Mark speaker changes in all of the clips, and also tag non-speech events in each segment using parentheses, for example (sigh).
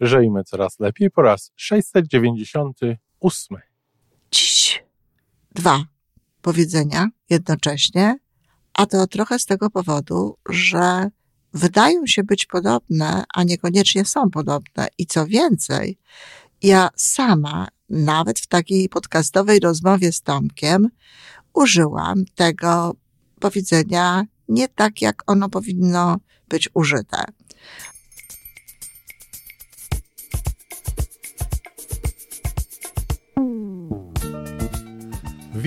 Speaker 1: Żyjmy coraz lepiej po raz 698.
Speaker 2: Dziś dwa powiedzenia jednocześnie, a to trochę z tego powodu, że wydają się być podobne, a niekoniecznie są podobne. I co więcej, ja sama, nawet w takiej podcastowej rozmowie z Tomkiem, użyłam tego powiedzenia nie tak, jak ono powinno być użyte.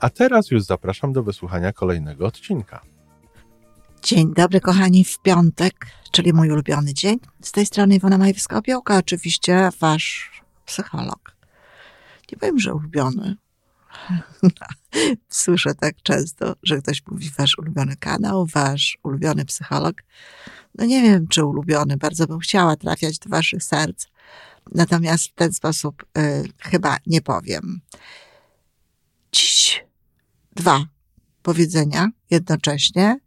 Speaker 1: A teraz już zapraszam do wysłuchania kolejnego odcinka.
Speaker 2: Dzień dobry, kochani, w piątek, czyli mój ulubiony dzień. Z tej strony Iwona Majewska-Opiołka, oczywiście wasz psycholog. Nie powiem, że ulubiony. (laughs) Słyszę tak często, że ktoś mówi wasz ulubiony kanał, wasz ulubiony psycholog. No nie wiem, czy ulubiony, bardzo bym chciała trafiać do waszych serc. Natomiast w ten sposób y, chyba nie powiem. Dwa powiedzenia jednocześnie,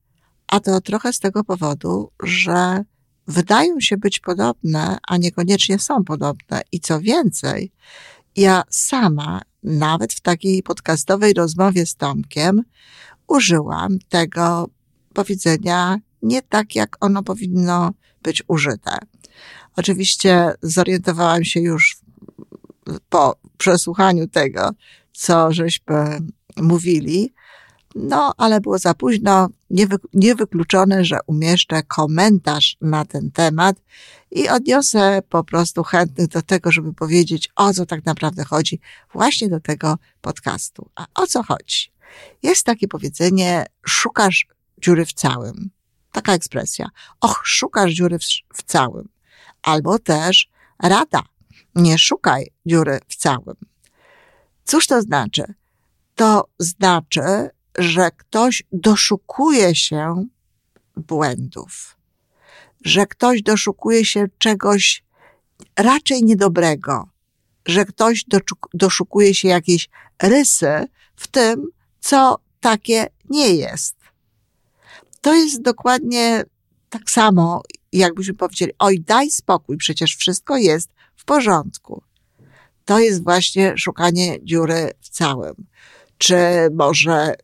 Speaker 2: a to trochę z tego powodu, że wydają się być podobne, a niekoniecznie są podobne. I co więcej, ja sama, nawet w takiej podcastowej rozmowie z Tomkiem, użyłam tego powiedzenia nie tak, jak ono powinno być użyte. Oczywiście zorientowałam się już po przesłuchaniu tego, co żeśmy mówili, no ale było za późno. Niewy, niewykluczone, że umieszczę komentarz na ten temat i odniosę po prostu chętnych do tego, żeby powiedzieć, o co tak naprawdę chodzi, właśnie do tego podcastu. A o co chodzi? Jest takie powiedzenie, szukasz dziury w całym. Taka ekspresja. Och, szukasz dziury w, w całym. Albo też rada. Nie szukaj dziury w całym. Cóż to znaczy? To znaczy, że ktoś doszukuje się błędów, że ktoś doszukuje się czegoś raczej niedobrego, że ktoś doszukuje się jakiejś rysy w tym, co takie nie jest. To jest dokładnie tak samo, jakbyśmy powiedzieli, oj, daj spokój, przecież wszystko jest w porządku. To jest właśnie szukanie dziury w całym. Czy może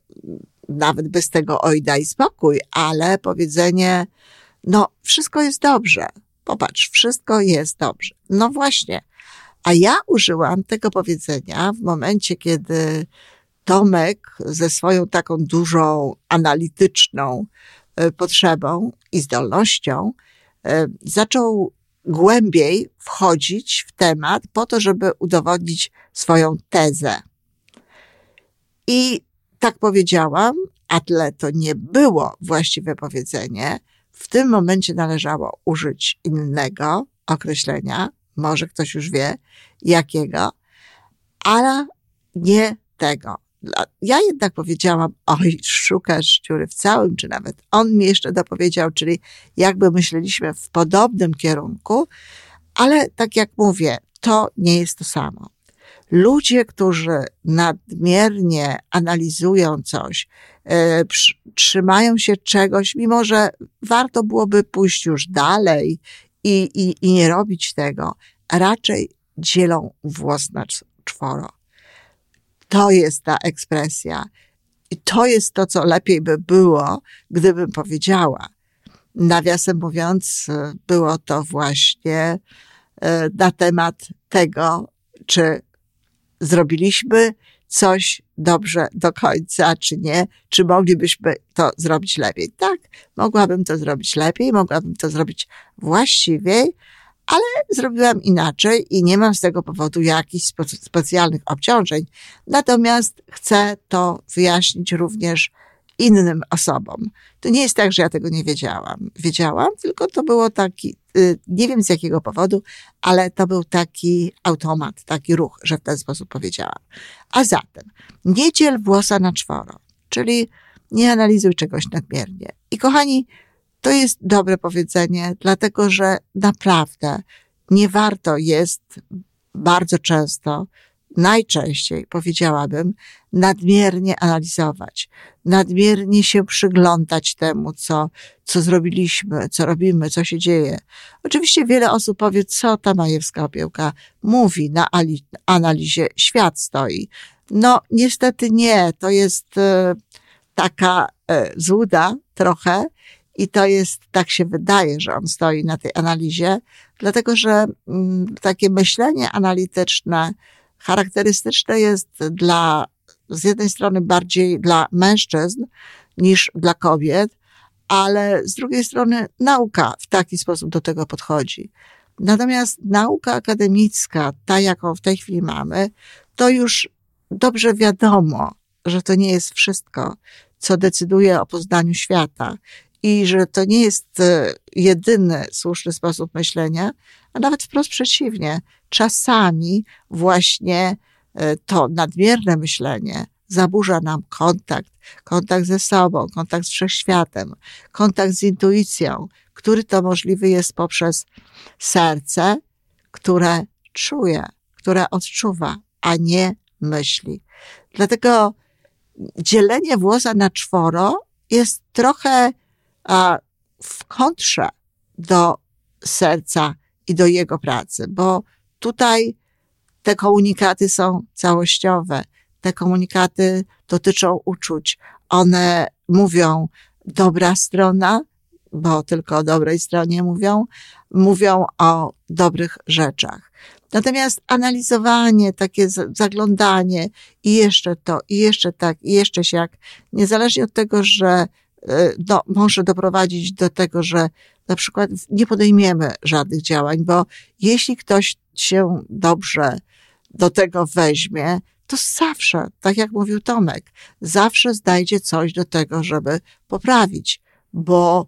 Speaker 2: nawet bez tego oj, daj spokój, ale powiedzenie, no, wszystko jest dobrze. Popatrz, wszystko jest dobrze. No właśnie. A ja użyłam tego powiedzenia w momencie, kiedy Tomek ze swoją taką dużą analityczną e, potrzebą i zdolnością e, zaczął głębiej wchodzić w temat po to, żeby udowodnić swoją tezę. I tak powiedziałam, a tle to nie było właściwe powiedzenie. W tym momencie należało użyć innego określenia, może ktoś już wie jakiego, ale nie tego. Ja jednak powiedziałam, oj, szukasz dziury w całym, czy nawet on mi jeszcze dopowiedział, czyli jakby myśleliśmy w podobnym kierunku, ale tak jak mówię, to nie jest to samo. Ludzie, którzy nadmiernie analizują coś, e, trzymają się czegoś, mimo że warto byłoby pójść już dalej i, i, i nie robić tego, raczej dzielą włos na czworo. To jest ta ekspresja. I to jest to, co lepiej by było, gdybym powiedziała. Nawiasem mówiąc, było to właśnie e, na temat tego, czy zrobiliśmy coś dobrze do końca, czy nie, czy moglibyśmy to zrobić lepiej. Tak, mogłabym to zrobić lepiej, mogłabym to zrobić właściwiej, ale zrobiłam inaczej i nie mam z tego powodu jakichś specjalnych obciążeń. Natomiast chcę to wyjaśnić również innym osobom. To nie jest tak, że ja tego nie wiedziałam. Wiedziałam, tylko to było taki, y, nie wiem z jakiego powodu, ale to był taki automat, taki ruch, że w ten sposób powiedziałam. A zatem, nie dziel włosa na czworo, czyli nie analizuj czegoś nadmiernie. I kochani, to jest dobre powiedzenie, dlatego że naprawdę nie warto jest bardzo często najczęściej powiedziałabym, nadmiernie analizować, nadmiernie się przyglądać temu, co, co zrobiliśmy, co robimy, co się dzieje. Oczywiście wiele osób powie, co ta Majewska opiełka mówi na analizie świat stoi. No, niestety nie. To jest e, taka e, złuda trochę i to jest, tak się wydaje, że on stoi na tej analizie, dlatego że mm, takie myślenie analityczne, charakterystyczne jest dla, z jednej strony bardziej dla mężczyzn niż dla kobiet, ale z drugiej strony nauka w taki sposób do tego podchodzi. Natomiast nauka akademicka, ta jaką w tej chwili mamy, to już dobrze wiadomo, że to nie jest wszystko, co decyduje o poznaniu świata i że to nie jest e, jedyny słuszny sposób myślenia, nawet wprost przeciwnie. Czasami właśnie e, to nadmierne myślenie zaburza nam kontakt, kontakt ze sobą, kontakt z wszechświatem, kontakt z intuicją, który to możliwy jest poprzez serce, które czuje, które odczuwa, a nie myśli. Dlatego dzielenie włosa na czworo jest trochę a, w kontrze do serca i do jego pracy, bo tutaj te komunikaty są całościowe. Te komunikaty dotyczą uczuć. One mówią dobra strona, bo tylko o dobrej stronie mówią, mówią o dobrych rzeczach. Natomiast analizowanie, takie zaglądanie i jeszcze to, i jeszcze tak, i jeszcze siak, niezależnie od tego, że no, może doprowadzić do tego, że na przykład nie podejmiemy żadnych działań, bo jeśli ktoś się dobrze do tego weźmie, to zawsze, tak jak mówił Tomek, zawsze znajdzie coś do tego, żeby poprawić, bo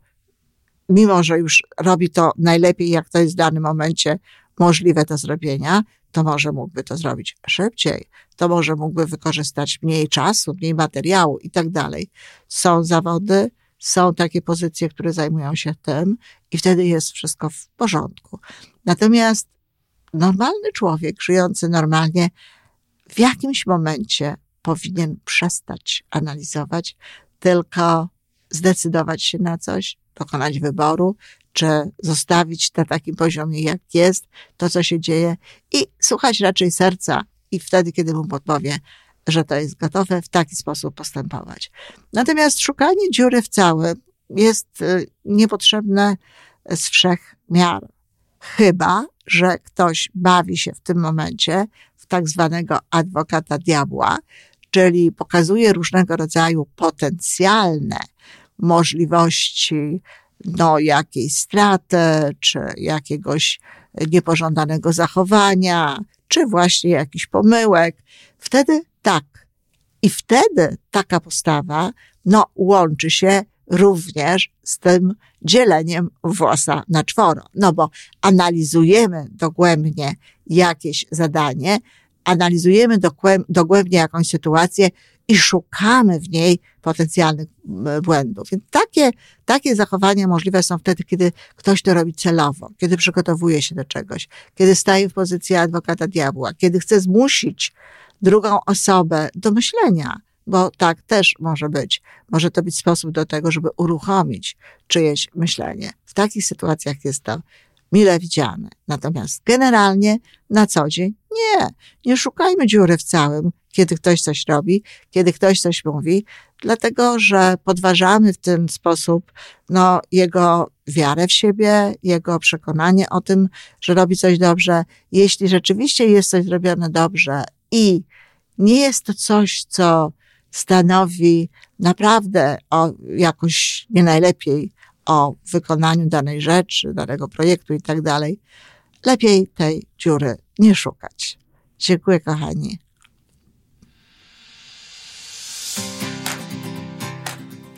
Speaker 2: mimo, że już robi to najlepiej, jak to jest w danym momencie możliwe do zrobienia, to może mógłby to zrobić szybciej, to może mógłby wykorzystać mniej czasu, mniej materiału i tak dalej. Są zawody, są takie pozycje, które zajmują się tym i wtedy jest wszystko w porządku. Natomiast normalny człowiek, żyjący normalnie, w jakimś momencie powinien przestać analizować, tylko zdecydować się na coś, dokonać wyboru, czy zostawić na takim poziomie, jak jest, to, co się dzieje i słuchać raczej serca i wtedy, kiedy mu podpowie, że to jest gotowe, w taki sposób postępować. Natomiast szukanie dziury w całym jest y, niepotrzebne z wszech miar. Chyba, że ktoś bawi się w tym momencie w tak zwanego adwokata diabła, czyli pokazuje różnego rodzaju potencjalne możliwości no, jakiejś straty, czy jakiegoś niepożądanego zachowania, czy właśnie jakichś pomyłek, wtedy tak. I wtedy taka postawa, no, łączy się również z tym dzieleniem włosa na czworo. No bo analizujemy dogłębnie jakieś zadanie, analizujemy dogłębnie jakąś sytuację i szukamy w niej potencjalnych błędów. Więc takie, takie zachowania możliwe są wtedy, kiedy ktoś to robi celowo, kiedy przygotowuje się do czegoś, kiedy staje w pozycji adwokata diabła, kiedy chce zmusić drugą osobę do myślenia, bo tak też może być. Może to być sposób do tego, żeby uruchomić czyjeś myślenie. W takich sytuacjach jest to mile widziane. Natomiast generalnie na co dzień nie. Nie szukajmy dziury w całym, kiedy ktoś coś robi, kiedy ktoś coś mówi, dlatego że podważamy w ten sposób no, jego wiarę w siebie, jego przekonanie o tym, że robi coś dobrze. Jeśli rzeczywiście jest coś zrobione dobrze i nie jest to coś, co stanowi naprawdę o jakoś nie najlepiej o wykonaniu danej rzeczy, danego projektu i tak dalej, lepiej tej dziury nie szukać. Dziękuję, kochani.